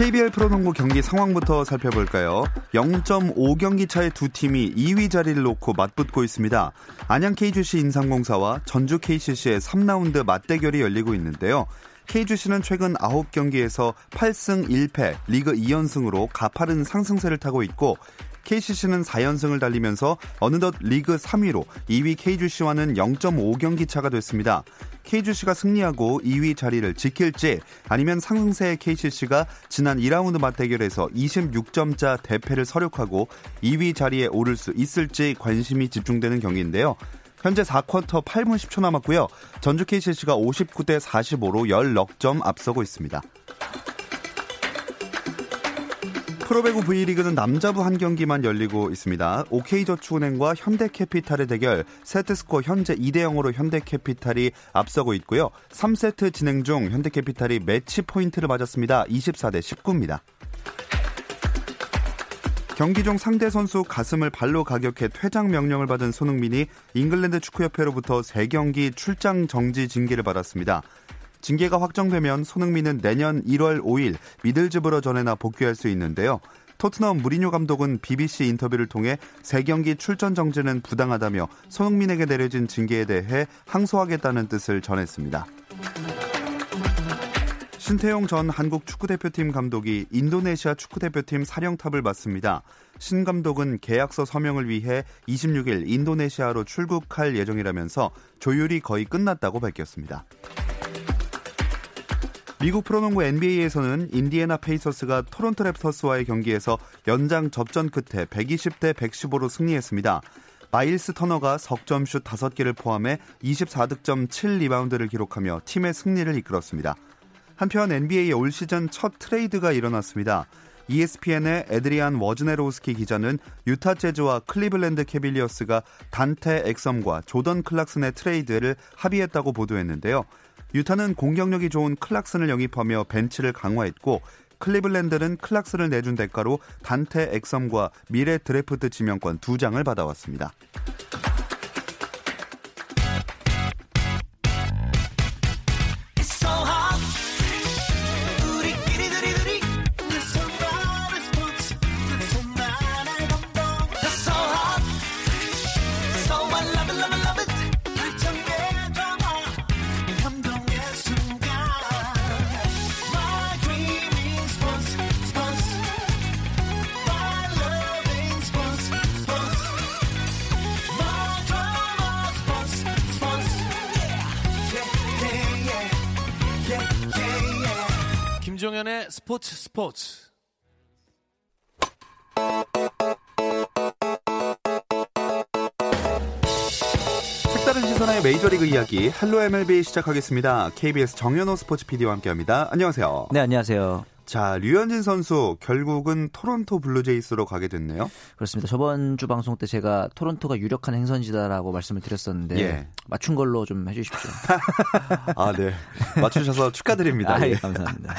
KBL 프로농구 경기 상황부터 살펴볼까요? 0.5경기 차의 두 팀이 2위 자리를 놓고 맞붙고 있습니다. 안양 KGC 인상공사와 전주 KCC의 3라운드 맞대결이 열리고 있는데요. KGC는 최근 9경기에서 8승 1패, 리그 2연승으로 가파른 상승세를 타고 있고 KCC는 4연승을 달리면서 어느덧 리그 3위로 2위 KGC와는 0.5경기 차가 됐습니다. KGC가 승리하고 2위 자리를 지킬지 아니면 상승세의 KCC가 지난 2라운드 맞대결에서 26점차 대패를 서력하고 2위 자리에 오를 수 있을지 관심이 집중되는 경기인데요. 현재 4쿼터 8분 10초 남았고요. 전주 KCC가 59대 45로 10넉점 앞서고 있습니다. 프로배구 V리그는 남자부 한 경기만 열리고 있습니다. OK저축은행과 현대캐피탈의 대결 세트스코어 현재 2대 0으로 현대캐피탈이 앞서고 있고요. 3세트 진행 중 현대캐피탈이 매치 포인트를 맞았습니다. 24대 19입니다. 경기 중 상대 선수 가슴을 발로 가격해 퇴장 명령을 받은 손흥민이 잉글랜드 축구협회로부터 3경기 출장 정지 징계를 받았습니다. 징계가 확정되면 손흥민은 내년 1월 5일 미들즈브러 전에나 복귀할 수 있는데요. 토트넘 무리뉴 감독은 BBC 인터뷰를 통해 세 경기 출전 정지는 부당하다며 손흥민에게 내려진 징계에 대해 항소하겠다는 뜻을 전했습니다. 신태용 전 한국 축구대표팀 감독이 인도네시아 축구대표팀 사령탑을 맡습니다. 신 감독은 계약서 서명을 위해 26일 인도네시아로 출국할 예정이라면서 조율이 거의 끝났다고 밝혔습니다. 미국 프로농구 NBA에서는 인디애나 페이서스가 토론토 랩터스와의 경기에서 연장 접전 끝에 120대 115로 승리했습니다. 마일스 터너가 석점슛 5개를 포함해 24득점 7리바운드를 기록하며 팀의 승리를 이끌었습니다. 한편 NBA 올 시즌 첫 트레이드가 일어났습니다. ESPN의 에드리안 워즈네로우스키 기자는 유타 재즈와 클리블랜드 캐빌리어스가 단테 엑섬과 조던 클락슨의 트레이드를 합의했다고 보도했는데요. 유타는 공격력이 좋은 클락슨을 영입하며 벤치를 강화했고 클리블랜드는 클락슨을 내준 대가로 단테 엑섬과 미래 드래프트 지명권 두 장을 받아왔습니다. 김종현의 스포츠 스포츠. 색다른 시선의 메이저리그 이야기 Hello MLB 시작하겠습니다. KBS 정현호 스포츠 PD와 함께합니다. 안녕하세요. 네, 안녕하세요. 자, 류현진 선수 결국은 토론토 블루제이스로 가게 됐네요. 그렇습니다. 저번 주 방송 때 제가 토론토가 유력한 행선지다라고 말씀을 드렸었는데 예. 맞춘 걸로 좀 해주십시오. 아, 네. 맞추셔서 축하드립니다. 아, 예, 예. 감사합니다.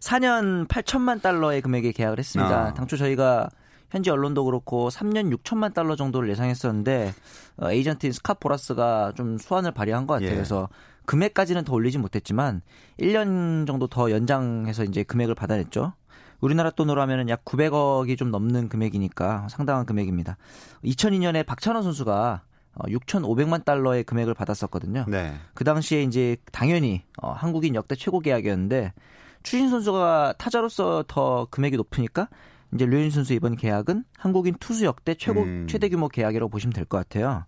4년 8천만 달러의 금액에 계약을 했습니다. 아. 당초 저희가 현지 언론도 그렇고 3년 6천만 달러 정도를 예상했었는데 어, 에이전트인 스캇 보라스가 좀 수완을 발휘한 것 같아요. 예. 그래서 금액까지는 더 올리진 못했지만 1년 정도 더 연장해서 이제 금액을 받아냈죠. 우리나라 돈으로 하면은 약 900억이 좀 넘는 금액이니까 상당한 금액입니다. 2002년에 박찬호 선수가 6,500만 달러의 금액을 받았었거든요. 네. 그 당시에 이제 당연히 어, 한국인 역대 최고 계약이었는데 추신 선수가 타자로서 더 금액이 높으니까 이제 류현 선수 이번 계약은 한국인 투수 역대 최고 음. 최대 규모 계약이라고 보시면 될 것 같아요.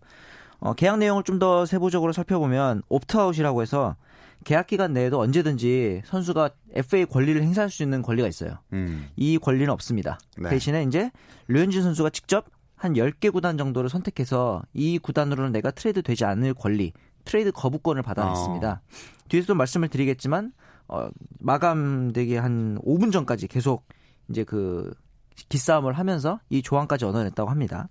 어, 계약 내용을 좀 더 세부적으로 살펴보면 옵트아웃이라고 해서 계약 기간 내에도 언제든지 선수가 FA 권리를 행사할 수 있는 권리가 있어요. 음. 이 권리는 없습니다. 네. 대신에 이제 류현진 선수가 직접 한 10개 구단 정도를 선택해서 이 구단으로는 내가 트레이드 되지 않을 권리 트레이드 거부권을 받아냈습니다. 어. 뒤에서도 말씀을 드리겠지만 어, 마감되기 한 5분 전까지 계속 이제 그 기싸움을 하면서 이 조항까지 얻어냈다고 합니다.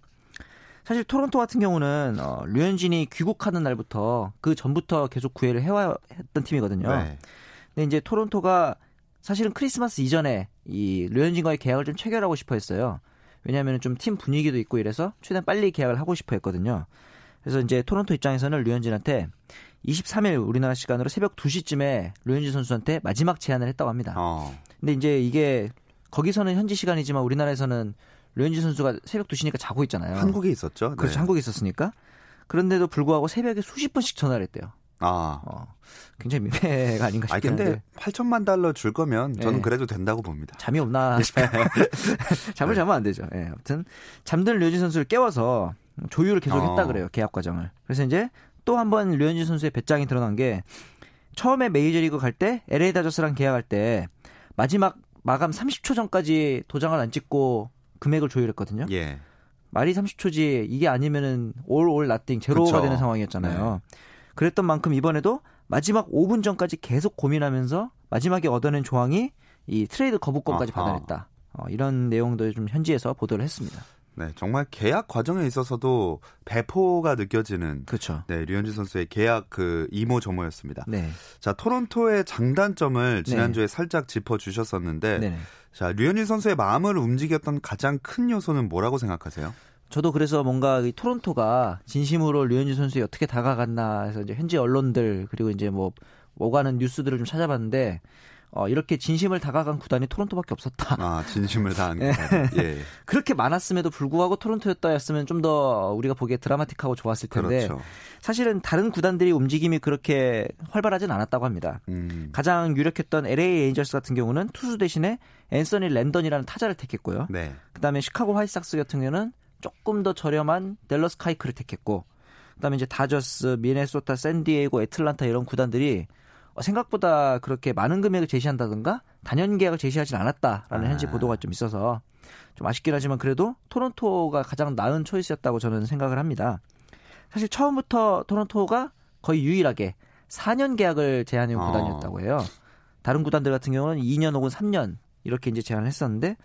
사실 토론토 같은 경우는 어, 류현진이 귀국하는 날부터 그 전부터 계속 구애를 해왔던 팀이거든요. 네. 근데 이제 토론토가 사실은 크리스마스 이전에 이 류현진과의 계약을 좀 체결하고 싶어 했어요. 왜냐하면 좀 팀 분위기도 있고 이래서 최대한 빨리 계약을 하고 싶어 했거든요. 그래서 이제 토론토 입장에서는 류현진한테 23일 우리나라 시간으로 새벽 2시쯤에 류현진 선수한테 마지막 제안을 했다고 합니다. 어. 근데 이제 이게 거기서는 현지 시간이지만 우리나라에서는 류현진 선수가 새벽 2시니까 자고 있잖아요. 한국에 있었죠. 그렇죠. 네. 한국에 있었으니까. 그런데도 불구하고 새벽에 수십 번씩 전화를 했대요. 아. 어, 굉장히 민폐가 아닌가 싶긴 한데. 근데 8천만 달러 줄 거면 저는 네. 그래도 된다고 봅니다. 잠이 없나 싶어요. 잠을 자면 안 되죠. 예. 네, 아무튼 잠든 류현진 선수를 깨워서 조율을 계속 했다 어. 그래요. 계약 과정을. 그래서 이제 또 한 번 류현진 선수의 배짱이 드러난 게 처음에 메이저리그 갈 때 LA 다저스랑 계약할 때 마지막 마감 30초 전까지 도장을 안 찍고 금액을 조율했거든요. 예. 말이 30초지 이게 아니면은 올올 나띵 제로가 그쵸. 되는 상황이었잖아요. 네. 그랬던 만큼 이번에도 마지막 5분 전까지 계속 고민하면서 마지막에 얻어낸 조항이 이 트레이드 거부권까지 아하. 받아냈다. 어, 이런 내용도 좀 현지에서 보도를 했습니다. 네, 정말 계약 과정에 있어서도 배포가 느껴지는 그렇죠. 네, 류현진 선수의 계약 그 이모 저모였습니다. 네. 자, 토론토의 장단점을 지난주에 네. 살짝 짚어 주셨었는데 네. 자, 류현진 선수의 마음을 움직였던 가장 큰 요소는 뭐라고 생각하세요? 저도 그래서 뭔가 이 토론토가 진심으로 류현진 선수에 어떻게 다가갔나 해서 이제 현지 언론들 그리고 이제 뭐 오가는 뉴스들을 좀 찾아봤는데 어, 이렇게 진심을 다가간 구단이 토론토밖에 없었다. 아, 진심을 다한 예. 구단. 예. 그렇게 많았음에도 불구하고 토론토였다였으면 좀 더 우리가 보기에 드라마틱하고 좋았을 텐데 그렇죠. 사실은 다른 구단들이 움직임이 그렇게 활발하진 않았다고 합니다. 음. 가장 유력했던 LA 에인절스 같은 경우는 투수 대신에 앤서니 랜던이라는 타자를 택했고요. 네. 그다음에 시카고 화이삭스 같은 경우는 조금 더 저렴한 델러스 카이크를 택했고 그다음에 이제 다저스, 미네소타, 샌디에이고, 애틀란타 이런 구단들이 생각보다 그렇게 많은 금액을 제시한다든가 단연 계약을 제시하진 않았다라는 아. 현지 보도가 좀 있어서 좀 아쉽긴 하지만 그래도 토론토가 가장 나은 초이스였다고 저는 생각을 합니다. 사실 처음부터 토론토가 거의 유일하게 4년 계약을 제한해 온 어. 구단이었다고 해요. 다른 구단들 같은 경우는 2년 혹은 3년 이렇게 이제 제안을 했었는데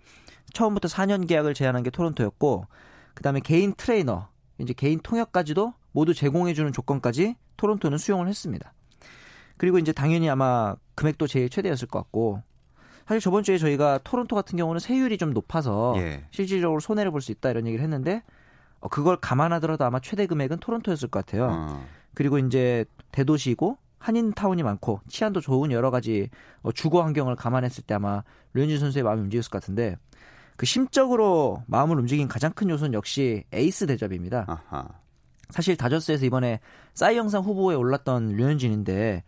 처음부터 4년 계약을 제안한 게 토론토였고 그다음에 개인 트레이너 이제 개인 통역까지도 모두 제공해 주는 조건까지 토론토는 수용을 했습니다. 그리고 이제 당연히 아마 금액도 제일 최대였을 것 같고 사실 저번 주에 저희가 토론토 같은 경우는 세율이 좀 높아서 예. 실질적으로 손해를 볼 수 있다 이런 얘기를 했는데 어, 그걸 감안하더라도 아마 최대 금액은 토론토였을 것 같아요. 어. 그리고 이제 대도시고 한인타운이 많고 치안도 좋은 여러 가지 어, 주거 환경을 감안했을 때 아마 류현진 선수의 마음이 움직였을 것 같은데 그 심적으로 마음을 움직인 가장 큰 요소는 역시 에이스 대접입니다. 아하. 사실 다저스에서 이번에 싸이 영상 후보에 올랐던 류현진인데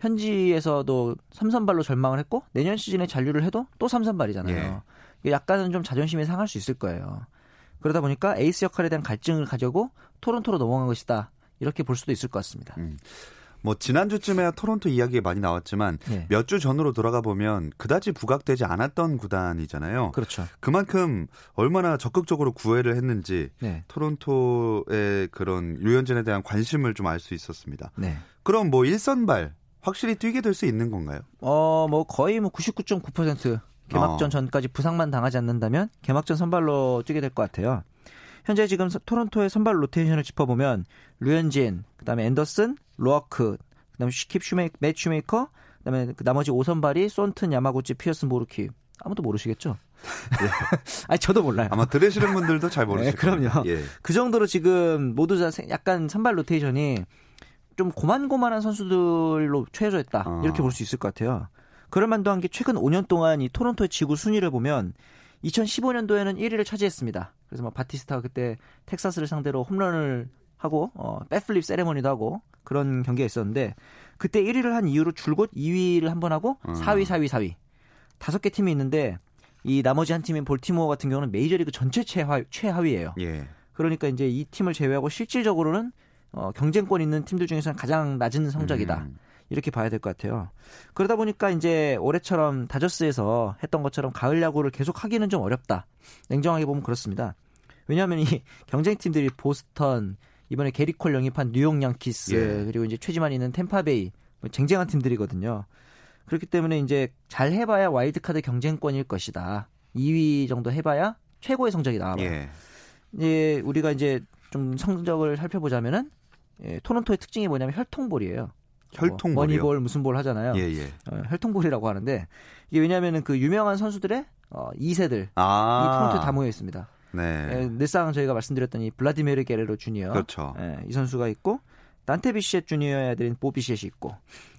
현지에서도 삼선발로 절망을 했고 내년 시즌에 잔류를 해도 또 삼선발이잖아요. 예. 약간은 좀 자존심이 상할 수 있을 거예요. 그러다 보니까 에이스 역할에 대한 갈증을 가지고 토론토로 넘어간 것이다. 이렇게 볼 수도 있을 것 같습니다. 음. 뭐 지난주쯤에 토론토 이야기가 많이 나왔지만 네. 몇주 전으로 돌아가 보면 그다지 부각되지 않았던 구단이잖아요. 그렇죠. 그만큼 얼마나 적극적으로 구애를 했는지 네. 토론토의 그런 류현진에 대한 관심을 좀 알 수 있었습니다. 네. 그럼 뭐 일선발 확실히 뛰게 될 수 있는 건가요? 어, 뭐 거의 뭐 99.9% 개막전 어. 전까지 부상만 당하지 않는다면 개막전 선발로 뛰게 될 것 같아요. 현재 지금 토론토의 선발 로테이션을 짚어보면 류현진, 그다음에 앤더슨, 로아크, 그다음에 킵 슈메이, 맷 슈메이커, 그다음에 그 나머지 5선발이 손튼, 야마구치, 피어스, 보루키. 아무도 모르시겠죠? 예. 아니 저도 몰라요. 아마 들으시는 분들도 잘 모르실 네, 그럼요. 예. 그 정도로 지금 모두 다 약간 선발 로테이션이 좀 고만고만한 선수들로 채워졌다 어. 이렇게 볼 수 있을 것 같아요. 그럴 만도 한 게 최근 5년 동안 이 토론토의 지구 순위를 보면 2015년도에는 1위를 차지했습니다. 그래서 막 바티스타가 그때 텍사스를 상대로 홈런을 하고 어, 백플립 세레머니도 하고 그런 경기가 있었는데 그때 1위를 한 이후로 줄곧 2위를 한 번 하고 음. 4위, 4위, 4위 다섯 개 팀이 있는데 이 나머지 한 팀인 볼티모어 같은 경우는 메이저리그 전체 최하위, 최하위예요. 예. 그러니까 이제 이 팀을 제외하고 실질적으로는 어, 경쟁권 있는 팀들 중에서는 가장 낮은 성적이다. 음. 이렇게 봐야 될 것 같아요. 그러다 보니까 이제 올해처럼 다저스에서 했던 것처럼 가을 야구를 계속 하기는 좀 어렵다. 냉정하게 보면 그렇습니다. 왜냐하면 이 경쟁팀들이 보스턴, 이번에 게리콜 영입한 뉴욕 양키스 예. 그리고 이제 최지만 있는 템파베이 뭐 쟁쟁한 팀들이거든요. 그렇기 때문에 이제 잘 해봐야 와일드카드 경쟁권일 것이다. 2위 정도 해봐야 최고의 성적이 나와요. 예. 예, 우리가 이제 좀 성적을 살펴보자면은 예, 토론토의 특징이 뭐냐면 혈통볼이에요. 혈통볼이요? 뭐 머니볼 무슨 볼 하잖아요. 예, 예. 어, 혈통볼이라고 하는데 이게 왜냐하면은 그 유명한 선수들의 어, 2세들 이 아. 토론토에 다 모여 있습니다. 네. 예, 늘상 저희가 말씀드렸던 이 블라디미르 게레로 주니어 그렇죠. 예, 이 선수가 있고 단테 비시엣 주니어의 아들인 보 비시엣이 있고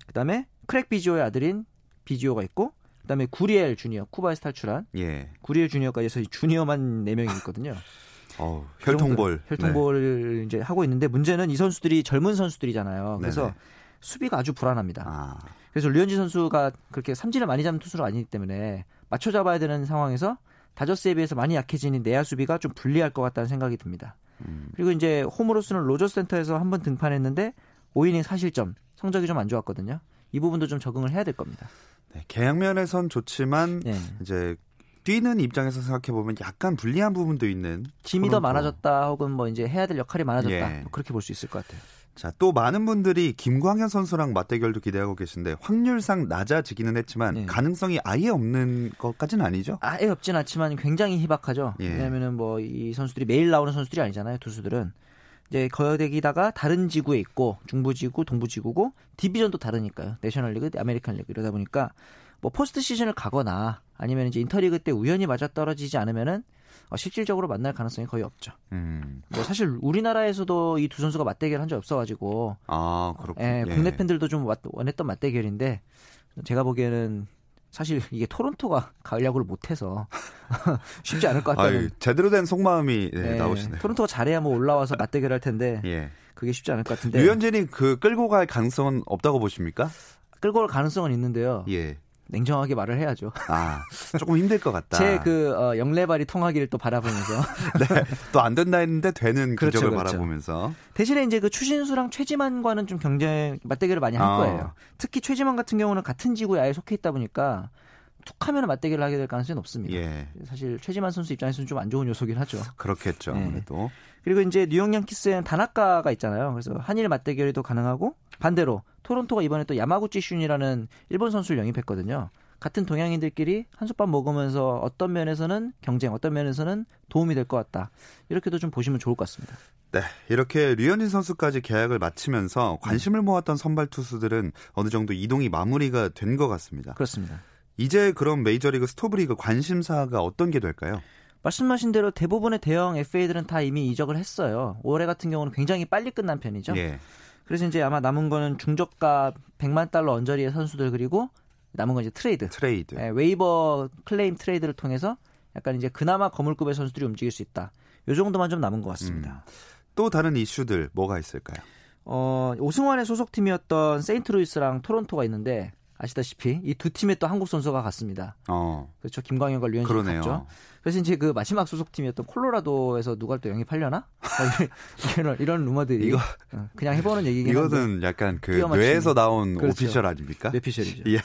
그다음에 크레이그 비지오의 아들인 비지오가 있고 그다음에 구리엘 주니어 쿠바에서 탈출한 예. 구리엘 주니어까지 해서 이 주니어만 4명이 있거든요. 어, 그 정도 혈통볼. 네. 혈통볼을 이제 하고 있는데 문제는 이 선수들이 젊은 선수들이잖아요. 그래서 네네. 수비가 아주 불안합니다. 아. 그래서 류현진 선수가 그렇게 삼진을 많이 잡는 투수가 아니기 때문에 맞춰 잡아야 되는 상황에서 다저스에 비해서 많이 약해지는 내야 수비가 좀 불리할 것 같다는 생각이 듭니다. 음. 그리고 이제 홈으로서는 로저 센터에서 한번 등판했는데 5이닝 사실점 성적이 좀 안 좋았거든요. 이 부분도 좀 적응을 해야 될 겁니다. 네, 계약면에선 좋지만 네. 이제 뛰는 입장에서 생각해 보면 약간 불리한 부분도 있는 짐이 더. 많아졌다 혹은 뭐 이제 해야 될 역할이 많아졌다 예. 뭐 그렇게 볼 수 있을 것 같아요. 자, 또 많은 분들이 김광현 선수랑 맞대결도 기대하고 계신데 확률상 낮아지기는 했지만 네. 가능성이 아예 없는 것까지는 아니죠? 아예 없진 않지만 굉장히 희박하죠. 예. 왜냐하면은 뭐 이 선수들이 매일 나오는 선수들이 아니잖아요. 투수들은 이제 게다가 다른 지구에 있고 중부지구, 동부지구고 division도 다르니까요. 내셔널리그, 아메리칸 리그 이러다 보니까 뭐 포스트 시즌을 가거나 아니면 이제 인터리그 때 우연히 맞아 떨어지지 않으면은 어, 실질적으로 만날 가능성이 거의 없죠. 음. 뭐 사실 우리나라에서도 이 두 선수가 맞대결 한 적 없어가지고 아, 그렇군요. 예, 예. 국내 팬들도 좀 왔- 원했던 맞대결인데 제가 보기에는 사실 이게 토론토가 가을 야구를 못해서 쉽지 않을 것 같다는 아유, 제대로 된 속마음이 네, 네, 나오시네요. 토론토가 잘해야 뭐 올라와서 맞대결할 텐데 예. 그게 쉽지 않을 것 같은데 류현진이 그 끌고 갈 가능성은 없다고 보십니까? 끌고 올 가능성은 있는데요. 예. 냉정하게 말을 해야죠. 아, 조금 힘들 것 같다. 제그 영레발이 통하기를 또 바라보면서 또안 된다 했는데 되는 그렇죠, 기적을 그렇죠. 바라보면서 대신에 이제 그 추신수랑 최지만과는 좀 경쟁 맞대결을 많이 할 아. 거예요. 특히 최지만 같은 경우는 같은 지구에 아예 속해 있다 보니까 툭 하면 맞대결을 하게 될 가능성이 높습니다. 예. 사실 최지만 선수 입장에서는 좀 안 좋은 요소긴 하죠. 그렇겠죠. 네. 아무래도. 그리고 이제 뉴욕 양키스에는 다나카가 있잖아요. 그래서 한일 맞대결도 가능하고 반대로 토론토가 이번에 또 야마구치 슌이라는 일본 선수를 영입했거든요. 같은 동양인들끼리 한솥밥 먹으면서 어떤 면에서는 경쟁, 어떤 면에서는 도움이 될 것 같다. 이렇게도 좀 보시면 좋을 것 같습니다. 네, 이렇게 류현진 선수까지 계약을 마치면서 관심을 음. 모았던 선발 투수들은 어느 정도 이동이 마무리가 된 것 같습니다. 그렇습니다. 이제 그럼 메이저리그 스토브리그 관심사가 어떤 게 될까요? 말씀하신 대로 대부분의 대형 FA들은 다 이미 이적을 했어요. 올해 같은 경우는 굉장히 빨리 끝난 편이죠. 예. 그래서 이제 아마 남은 거는 중저가 100만 달러 언저리의 선수들 그리고 남은 건 이제 트레이드. 트레이드. 예, waiver claim 트레이드를 통해서 약간 이제 그나마 거물급의 선수들이 움직일 수 있다. 요 정도만 좀 남은 것 같습니다. 또 다른 이슈들 뭐가 있을까요? 어, 오승환의 소속팀이었던 세인트루이스랑 토론토가 있는데 아시다시피 이 두 팀에 또 한국 선수가 갔습니다. 어, 그렇죠. 김광현과 류현진. 갔죠. 그래서 이제 그 마지막 소속팀이었던 콜로라도에서 누가 또 영입하려나? 이런 이런 루머들이 이거- 어, 그냥 해보는 얘기긴 이거는 약간 그 뇌에서 나온 그렇죠. 오피셜 아닙니까? 뇌피셜이죠. 예.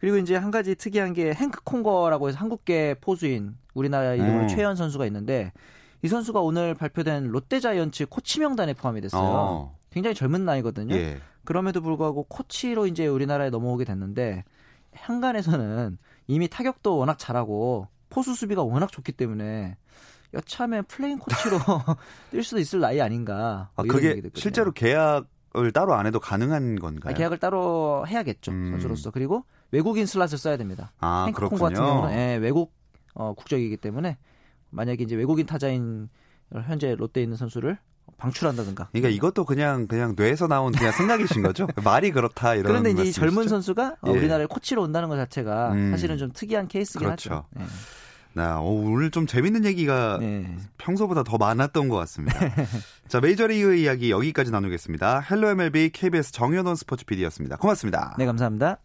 그리고 이제 한 가지 특이한 게 행크 콩거라고 해서 한국계 포수인 우리나라 이름으로 음. 최현 선수가 있는데 이 선수가 오늘 발표된 롯데자이언츠 코치 명단에 포함이 됐어요. 어. 굉장히 젊은 나이거든요. 예. 그럼에도 불구하고 코치로 이제 우리나라에 넘어오게 됐는데 한간에서는 이미 타격도 워낙 잘하고 포수 수비가 워낙 좋기 때문에 여참에 플레잉 코치로 뛸 수도 있을 나이 아닌가. 아, 뭐 이런 그게. 실제로 계약을 따로 안 해도 가능한 건가요? 아, 계약을 따로 해야겠죠 음. 선수로서 그리고 외국인 슬롯을 써야 됩니다. 아, 행크 콩 그렇군요. 같은 경우는 예, 외국 어, 국적이기 때문에 만약에 이제 외국인 타자인 현재 롯데에 있는 선수를 방출한다든가. 그러니까 이것도 그냥 그냥 뇌에서 나온 그냥 생각이신 거죠? 말이 그렇다 이런 그런데 이제 이 젊은 말씀이시죠? 선수가 어, 예. 우리나라에 코치로 온다는 것 자체가 음. 사실은 좀 특이한 케이스긴 그렇죠. 하죠. 예. 나 어, 오늘 좀 재밌는 얘기가 네. 평소보다 더 많았던 것 같습니다. 자, 메이저리그 이야기 여기까지 나누겠습니다. 헬로 MLB KBS 정현원 스포츠 PD였습니다. 고맙습니다. 네, 감사합니다.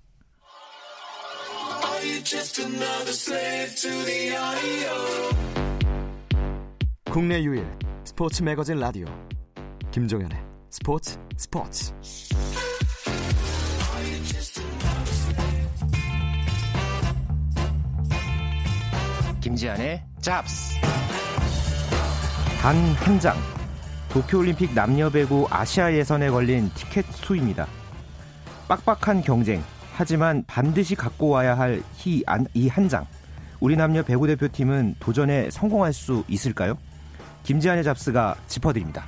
국내 유일 스포츠 매거진 라디오 김종현의 스포츠 스포츠 김지한의 잡스. 단 한 장 도쿄올림픽 남녀 배구 아시아 예선에 걸린 티켓 수입니다. 빡빡한 경쟁, 하지만 반드시 갖고 와야 할 이 한 장. 우리 남녀 배구 대표팀은 도전에 성공할 수 있을까요? 김지한의 잡스가 짚어드립니다.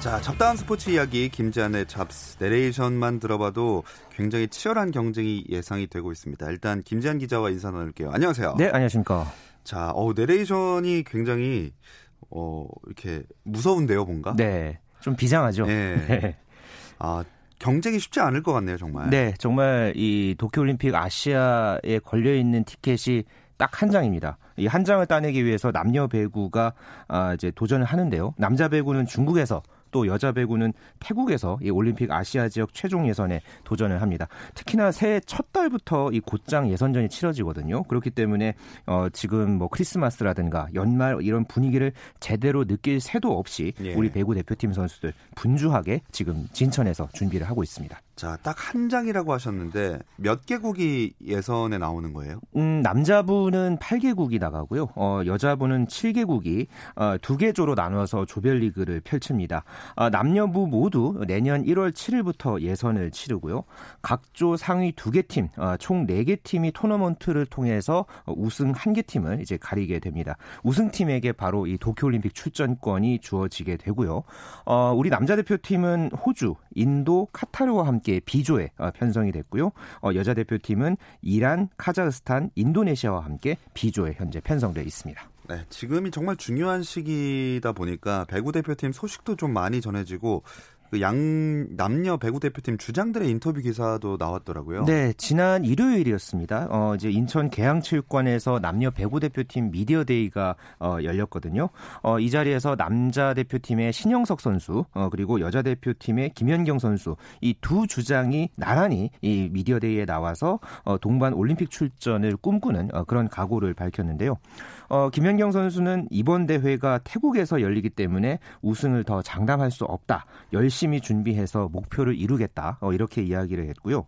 자, 적당한 스포츠 이야기 김지한의 잡스 내레이션만 들어봐도 굉장히 치열한 경쟁이 예상이 되고 있습니다. 일단 김지한 기자와 인사 나눌게요. 안녕하세요. 네, 안녕하십니까. 자, 어 내레이션이 굉장히 어 이렇게 무서운데요, 뭔가? 네. 좀 비장하죠. 네. 네. 아, 경쟁이 쉽지 않을 것 같네요, 정말. 네, 정말 이 도쿄올림픽 아시아에 걸려 있는 티켓이 딱 한 장입니다. 이 한 장을 따내기 위해서 남녀 배구가 아, 이제 도전을 하는데요. 남자 배구는 중국에서 또 여자 배구는 태국에서 이 올림픽 아시아 지역 최종 예선에 도전을 합니다. 특히나 새해 첫 달부터 이 곧장 예선전이 치러지거든요. 그렇기 때문에 어 지금 뭐 크리스마스라든가 연말 이런 분위기를 제대로 느낄 새도 없이 예. 우리 배구 대표팀 선수들 분주하게 지금 진천에서 준비를 하고 있습니다. 자, 딱 한 장이라고 하셨는데 몇 개국이 예선에 나오는 거예요? 음, 남자부는 8개국이 나가고요. 어, 여자부는 7개국이 어, 두 개조로 나눠서 조별리그를 펼칩니다. 어, 남녀부 모두 내년 1월 7일부터 예선을 치르고요. 각조 상위 2개 팀, 어, 총 4개 팀이 토너먼트를 통해서 우승 1개 팀을 이제 가리게 됩니다. 우승팀에게 바로 이 도쿄올림픽 출전권이 주어지게 되고요. 어, 우리 남자 대표팀은 호주, 인도, 카타르와 함께 B조에 어, 편성이 됐고요. 어, 여자 대표팀은 이란, 카자흐스탄, 인도네시아와 함께 B조에 현재 편성되어 있습니다. 네, 지금이 정말 중요한 시기다 보니까 배구 대표팀 소식도 좀 많이 전해지고 그 양 남녀 배구 대표팀 주장들의 인터뷰 기사도 나왔더라고요. 네, 지난 일요일이었습니다. 어, 이제 인천 계양체육관에서 남녀 배구 대표팀 미디어 데이가 어, 열렸거든요. 어, 이 자리에서 남자 대표팀의 신영석 선수 어, 그리고 여자 대표팀의 김연경 선수 이 두 주장이 나란히 이 미디어 데이에 나와서 어, 동반 올림픽 출전을 꿈꾸는 어, 그런 각오를 밝혔는데요. 어, 김연경 선수는 이번 대회가 태국에서 열리기 때문에 우승을 더 장담할 수 없다. 열심 히 준비해서 목표를 이루겠다. 어, 이렇게 이야기를 했고요.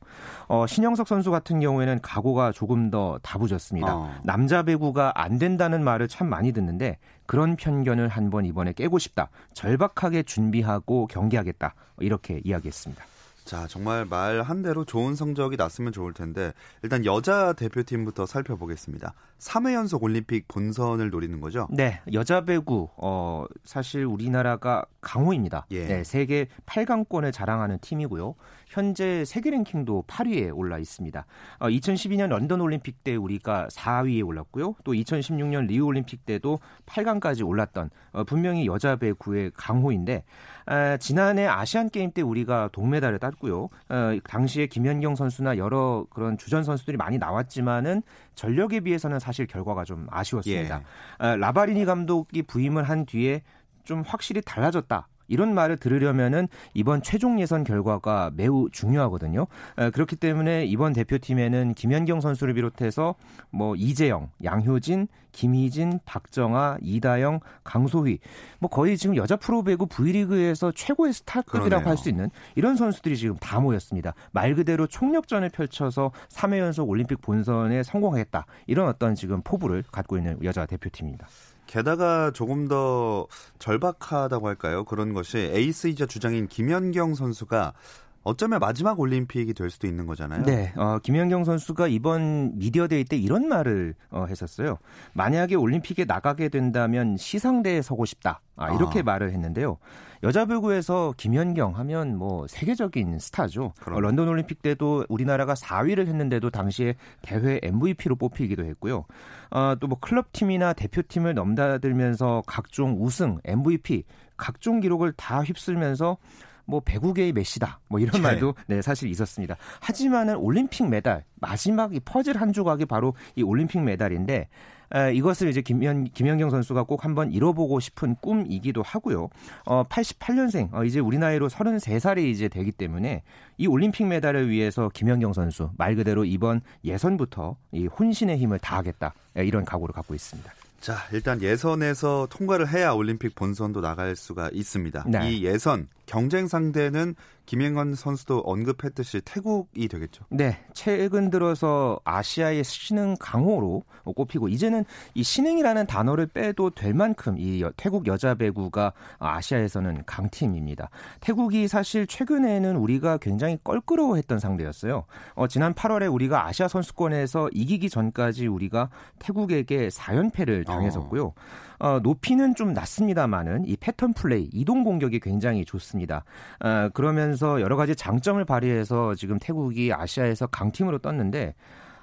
어, 신영석 선수 같은 경우에는 각오가 조금 더 다부졌습니다. 어. 남자 배구가 안 된다는 말을 참 많이 듣는데 그런 편견을 한번 이번에 깨고 싶다. 절박하게 준비하고 경기하겠다. 이렇게 이야기했습니다. 자, 정말 말 한 대로 좋은 성적이 났으면 좋을 텐데 일단 여자 대표팀부터 살펴보겠습니다. 3회 연속 올림픽 본선을 노리는 거죠? 네, 여자 배구 어 사실 우리나라가 강호입니다. 예. 네, 세계 8강권을 자랑하는 팀이고요. 현재 세계 랭킹도 8위에 올라 있습니다. 어, 2012년 런던 올림픽 때 우리가 4위에 올랐고요. 또 2016년 리우 올림픽 때도 8강까지 올랐던 어, 분명히 여자 배구의 강호인데 아, 지난해 아시안 게임 때 우리가 동메달을 땄고요. 어, 당시에 김연경 선수나 여러 그런 주전 선수들이 많이 나왔지만은 전력에 비해서는 사실 결과가 좀 아쉬웠습니다. 예. 아, 라바리니 감독이 부임을 한 뒤에 좀 확실히 달라졌다. 이런 말을 들으려면은 이번 최종 예선 결과가 매우 중요하거든요. 그렇기 때문에 이번 대표팀에는 김연경 선수를 비롯해서 뭐 이재영, 양효진, 김희진, 박정아, 이다영, 강소희 뭐 거의 지금 여자 프로배구 V리그에서 최고의 스타급이라고 할 수 있는 이런 선수들이 지금 다 모였습니다. 말 그대로 총력전을 펼쳐서 3회 연속 올림픽 본선에 성공하겠다. 이런 어떤 지금 포부를 갖고 있는 여자 대표팀입니다. 게다가 조금 더 절박하다고 할까요? 그런 것이 에이스이자 주장인 김연경 선수가 어쩌면 마지막 올림픽이 될 수도 있는 거잖아요. 네, 어, 김연경 선수가 이번 미디어데이 때 이런 말을 어, 했었어요. 만약에 올림픽에 나가게 된다면 시상대에 서고 싶다. 아, 이렇게 아. 말을 했는데요. 여자 배구에서 김연경 하면 뭐 세계적인 스타죠. 어, 런던 올림픽 때도 우리나라가 4위를 했는데도 당시에 대회 MVP로 뽑히기도 했고요. 어, 또뭐 클럽 팀이나 대표팀을 넘나들면서 각종 우승, MVP, 각종 기록을 다 휩쓸면서 뭐 배구계의 메시다. 뭐 이런 네. 말도 네, 사실 있었습니다. 하지만은 올림픽 메달 마지막 이 퍼즐 한 조각이 바로 이 올림픽 메달인데 에, 이것을 이제 김현 김연경 선수가 꼭 한번 이뤄보고 싶은 꿈이기도 하고요. 어 88년생 어, 이제 우리 나이로 33살이 이제 되기 때문에 이 올림픽 메달을 위해서 김연경 선수 말 그대로 이번 예선부터 이 혼신의 힘을 다하겠다 이런 각오를 갖고 있습니다. 자, 일단 예선에서 통과를 해야 올림픽 본선도 나갈 수가 있습니다. 네. 이 예선 경쟁 상대는 김행건 선수도 언급했듯이 태국이 되겠죠. 네, 최근 들어서 아시아의 신흥 강호로 꼽히고 이제는 이 신흥이라는 단어를 빼도 될 만큼 이 태국 여자 배구가 아시아에서는 강팀입니다. 태국이 사실 최근에는 우리가 굉장히 껄끄러워했던 상대였어요. 어, 지난 8월에 우리가 아시아 선수권에서 이기기 전까지 우리가 태국에게 4연패를 당했었고요. 어. 어, 높이는 좀 낮습니다만은 이 패턴 플레이, 이동 공격이 굉장히 좋습니다. 어, 그러면서 여러 가지 장점을 발휘해서 지금 태국이 아시아에서 강팀으로 떴는데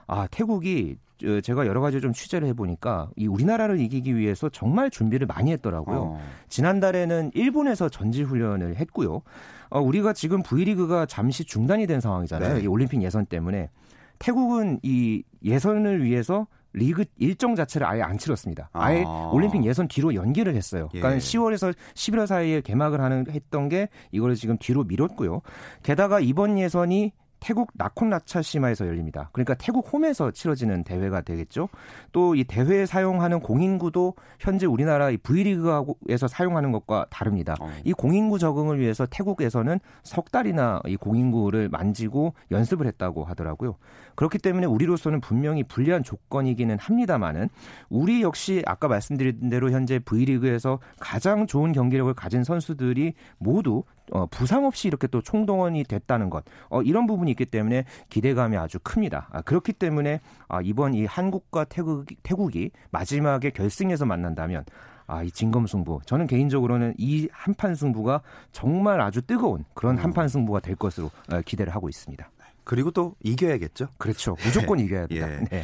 아, 태국이 제가 여러 가지 좀 취재를 해보니까 이 우리나라를 이기기 위해서 정말 준비를 많이 했더라고요. 어. 지난달에는 일본에서 전지훈련을 했고요. 어, 우리가 지금 V리그가 잠시 중단이 된 상황이잖아요. 네. 이 올림픽 예선 때문에 태국은 이 예선을 위해서 리그 일정 자체를 아예 안 치렀습니다. 아예 아. 올림픽 예선 뒤로 연기를 했어요. 그러니까 예. 10월에서 11월 사이에 개막을 하는 했던 게 이거를 지금 뒤로 미뤘고요. 게다가 이번 예선이 태국 나콘라차시마에서 열립니다. 그러니까 태국 홈에서 치러지는 대회가 되겠죠. 또 이 대회에 사용하는 공인구도 현재 우리나라 V리그에서 사용하는 것과 다릅니다. 어. 이 공인구 적응을 위해서 태국에서는 석 달이나 이 공인구를 만지고 연습을 했다고 하더라고요. 그렇기 때문에 우리로서는 분명히 불리한 조건이기는 합니다만은 우리 역시 아까 말씀드린 대로 현재 V리그에서 가장 좋은 경기력을 가진 선수들이 모두 어, 부상 없이 이렇게 또 총동원이 됐다는 것 어, 이런 부분이 있기 때문에 기대감이 아주 큽니다. 아, 그렇기 때문에 아, 이번 이 한국과 태국, 태국이 마지막에 결승에서 만난다면 아, 이 진검 승부. 저는 개인적으로는 이 한판 승부가 정말 아주 뜨거운 그런 음. 한판 승부가 될 것으로 어, 기대를 하고 있습니다. 그리고 또 이겨야겠죠? 그렇죠. 무조건 네. 이겨야 됩니다. 예. 네.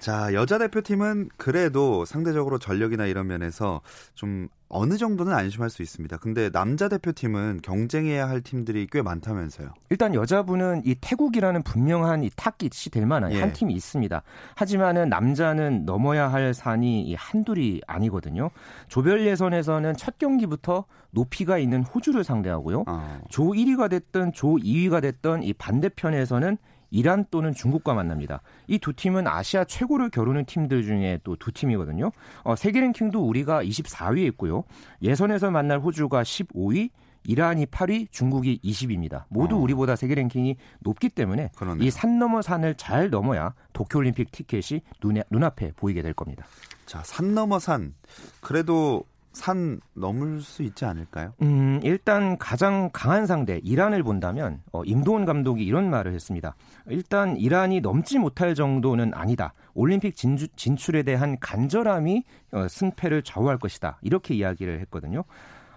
자, 여자 대표팀은 그래도 상대적으로 전력이나 이런 면에서 좀 어느 정도는 안심할 수 있습니다. 근데 남자 대표팀은 경쟁해야 할 팀들이 꽤 많다면서요. 일단 여자분은 이 태국이라는 분명한 이 탑깃이 될 만한 예. 한 팀이 있습니다. 하지만은 남자는 넘어야 할 산이 이 한둘이 아니거든요. 조별 예선에서는 첫 경기부터 높이가 있는 호주를 상대하고요. 어. 조 1위가 됐든 조 2위가 됐던 이 반대편에서는 이란 또는 중국과 만납니다. 이 두 팀은 아시아 최고를 겨루는 팀들 중에 또 두 팀이거든요. 어, 세계 랭킹도 우리가 24위에 있고요. 예선에서 만날 호주가 15위, 이란이 8위, 중국이 20위입니다. 모두 어. 우리보다 세계 랭킹이 높기 때문에 이 산 넘어 산을 잘 넘어야 도쿄올림픽 티켓이 눈에, 눈앞에 보이게 될 겁니다. 자, 산 넘어 산. 그래도 산 넘을 수 있지 않을까요? 음, 일단 가장 강한 상대 이란을 본다면 어, 임도원 감독이 이런 말을 했습니다. 일단 이란이 넘지 못할 정도는 아니다. 올림픽 진주, 진출에 대한 간절함이 어, 승패를 좌우할 것이다. 이렇게 이야기를 했거든요.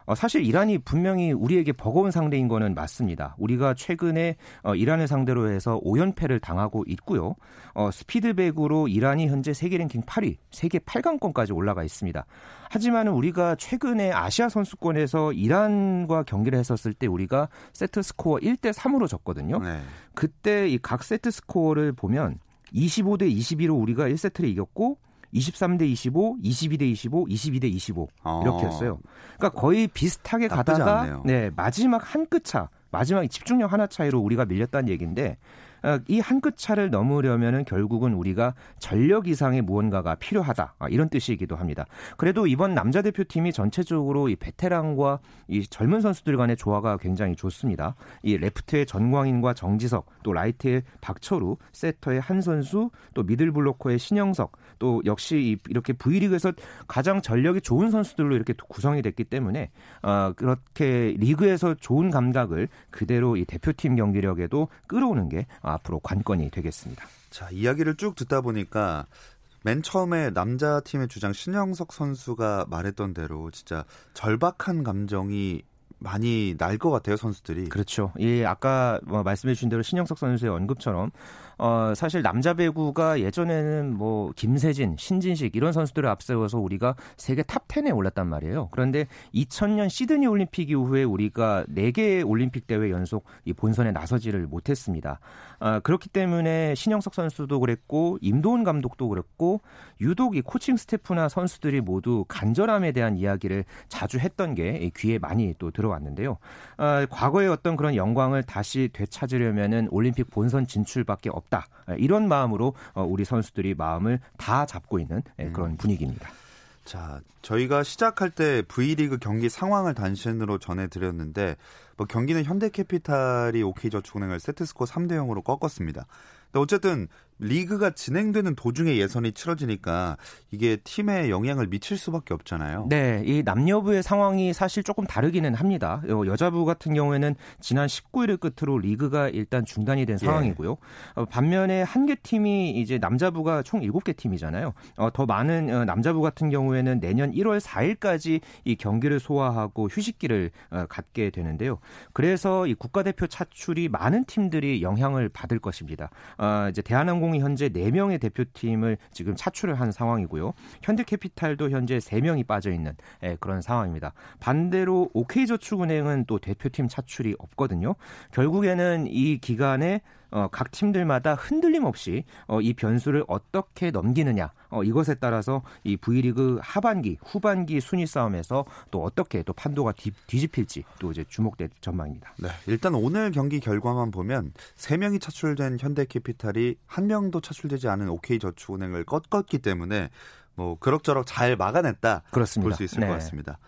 어, 사실 이란이 분명히 우리에게 버거운 상대인 거는 맞습니다. 우리가 최근에 어, 이란을 상대로 해서 5연패를 당하고 있고요. 어, 스피드백으로 이란이 현재 세계 랭킹 8위, 세계 8강권까지 올라가 있습니다. 하지만 우리가 최근에 아시아 선수권에서 이란과 경기를 했었을 때 우리가 세트 스코어 1대 3으로 졌거든요. 네. 그때 이 각 세트 스코어를 보면 25대 22로 우리가 1세트를 이겼고 23대 25, 22대 25, 22대 25 이렇게 했어요. 그러니까 거의 비슷하게 가다가 않네요. 네, 마지막 한 끗 차, 마지막 집중력 하나 차이로 우리가 밀렸다는 얘기인데 어, 이 한 끗 차를 넘으려면은 결국은 우리가 전력 이상의 무언가가 필요하다 아, 이런 뜻이기도 합니다. 그래도 이번 남자 대표팀이 전체적으로 이 베테랑과 이 젊은 선수들 간의 조화가 굉장히 좋습니다. 이 레프트의 전광인과 정지석, 또 라이트의 박철우, 세터의 한 선수, 또 미들 블로커의 신영석, 또 역시 이렇게 V리그에서 가장 전력이 좋은 선수들로 이렇게 구성이 됐기 때문에 어, 그렇게 리그에서 좋은 감각을 그대로 이 대표팀 경기력에도 끌어오는 게 어, 앞으로 관건이 되겠습니다. 자, 이야기를 쭉 듣다 보니까 맨 처음에 남자 팀의 주장 신영석 선수가 말했던 대로 진짜 절박한 감정이 많이 날 것 같아요 선수들이. 그렇죠. 예, 아까 뭐 말씀해 주신 대로 신영석 선수의 언급처럼 어, 사실 남자 배구가 예전에는 뭐 김세진, 신진식 이런 선수들을 앞세워서 우리가 세계 탑 10에 올랐단 말이에요. 그런데 2000년 시드니 올림픽 이후에 우리가 4개 올림픽 대회 연속 이 본선에 나서지를 못했습니다. 어, 그렇기 때문에 신영석 선수도 그랬고 임도헌 감독도 그랬고 유독 이 코칭 스태프나 선수들이 모두 간절함에 대한 이야기를 자주 했던 게 귀에 많이 또 들어왔는데요. 어, 과거의 어떤 그런 영광을 다시 되찾으려면은 올림픽 본선 진출밖에 없 없다. 이런 마음으로 어, 우리 선수들이 마음을 다 잡고 있는 예, 그런 음. 분위기입니다. 자, 저희가 시작할 때 V리그 경기 상황을 단신으로 전해드렸는데 뭐 경기는 현대캐피탈이 OK저축은행을 세트스코어 3대 0으로 꺾었습니다. 근데 어쨌든 리그가 진행되는 도중에 예선이 치러지니까 이게 팀에 영향을 미칠 수밖에 없잖아요. 네, 이 남녀부의 상황이 사실 조금 다르기는 합니다. 여자부 같은 경우에는 지난 19일을 끝으로 리그가 일단 중단이 된 예. 상황이고요. 예. 반면에 한 개 팀이 이제 남자부가 총 7개 팀이잖아요. 어, 더 많은 어, 남자부 같은 경우에는 내년 1월 4일까지 이 경기를 소화하고 휴식기를 갖게 되는데요. 그래서 이 국가대표 차출이 많은 팀들이 영향을 받을 것입니다. 이제 대한항공 이 현재 4명의 대표팀을 지금 차출을 한 상황이고요. 현대캐피탈도 현재 3명이 빠져 있는 예, 그런 상황입니다. 반대로 OK저축은행은 또 대표팀 차출이 없거든요. 결국에는 이 기간에 어, 각 팀들마다 흔들림 없이 어, 이 변수를 어떻게 넘기느냐 어, 이것에 따라서 이 V리그 하반기 후반기 순위 싸움에서 또 어떻게 또 판도가 뒤, 뒤집힐지 또 이제 주목될 전망입니다. 네, 일단 오늘 경기 결과만 보면 3 명이 차출된 현대캐피탈이 한 명도 차출되지 않은 OK저축은행을 꺾었기 때문에 뭐 그럭저럭 잘 막아냈다 볼수 있을 네. 것 같습니다.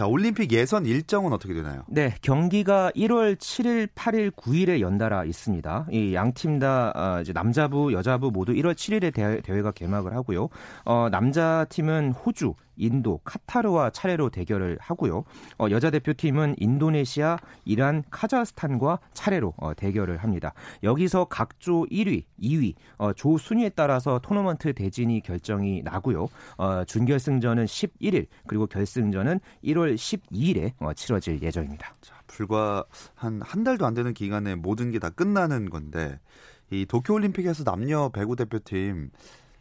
자, 올림픽 예선 일정은 어떻게 되나요? 네, 경기가 1월 7일, 8일, 9일에 연달아 있습니다. 이 양 팀다 어, 이제 남자부, 여자부 모두 1월 7일에 대회, 대회가 개막을 하고요. 어, 남자 팀은 호주, 인도, 카타르와 차례로 대결을 하고요. 어, 여자 대표팀은 인도네시아, 이란, 카자흐스탄과 차례로 어, 대결을 합니다. 여기서 각조 1위, 2위, 어, 조 순위에 따라서 토너먼트 대진이 결정이 나고요. 어, 준결승전은 11일, 그리고 결승전은 1월 12일에 어, 치러질 예정입니다. 자, 불과 한 한 달도 안 되는 기간에 모든 게 다 끝나는 건데 이 도쿄올림픽에서 남녀 배구 대표팀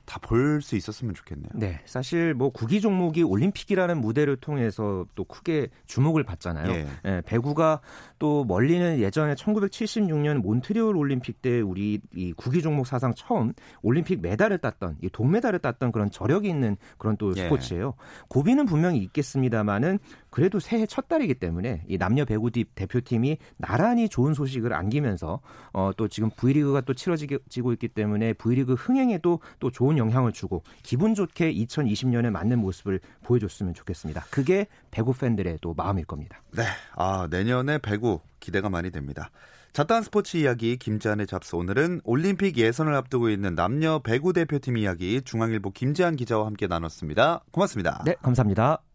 다 볼 수 있었으면 좋겠네요. 네, 사실 뭐 구기 종목이 올림픽이라는 무대를 통해서 또 크게 주목을 받잖아요. 예. 네, 배구가 또 멀리는 예전에 1976년 몬트리올 올림픽 때 우리 이 구기 종목 사상 처음 올림픽 메달을 땄던 이 동메달을 땄던 그런 저력이 있는 그런 또 예. 스포츠예요. 고비는 분명히 있겠습니다만은 그래도 새해 첫 달이기 때문에 이 남녀 배구 대표팀이 나란히 좋은 소식을 안기면서 어, 또 지금 V리그가 또 치러지고 있기 때문에 V리그 흥행에도 또 좋은 영향을 주고 기분 좋게 2020년에 맞는 모습을 보여줬으면 좋겠습니다. 그게 배구 팬들의 또 마음일 겁니다. 네, 아 내년에 배구 기대가 많이 됩니다. 자딴 스포츠 이야기 김지한의 잡스 오늘은 올림픽 예선을 앞두고 있는 남녀 배구 대표팀 이야기 중앙일보 김지한 기자와 함께 나눴습니다. 고맙습니다. 네, 감사합니다.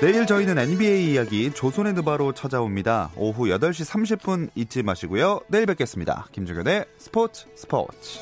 내일 저희는 NBA 이야기 조선의 느바로 찾아옵니다. 오후 8시 30분 잊지 마시고요. 내일 뵙겠습니다. 김종현의 스포츠 스포츠.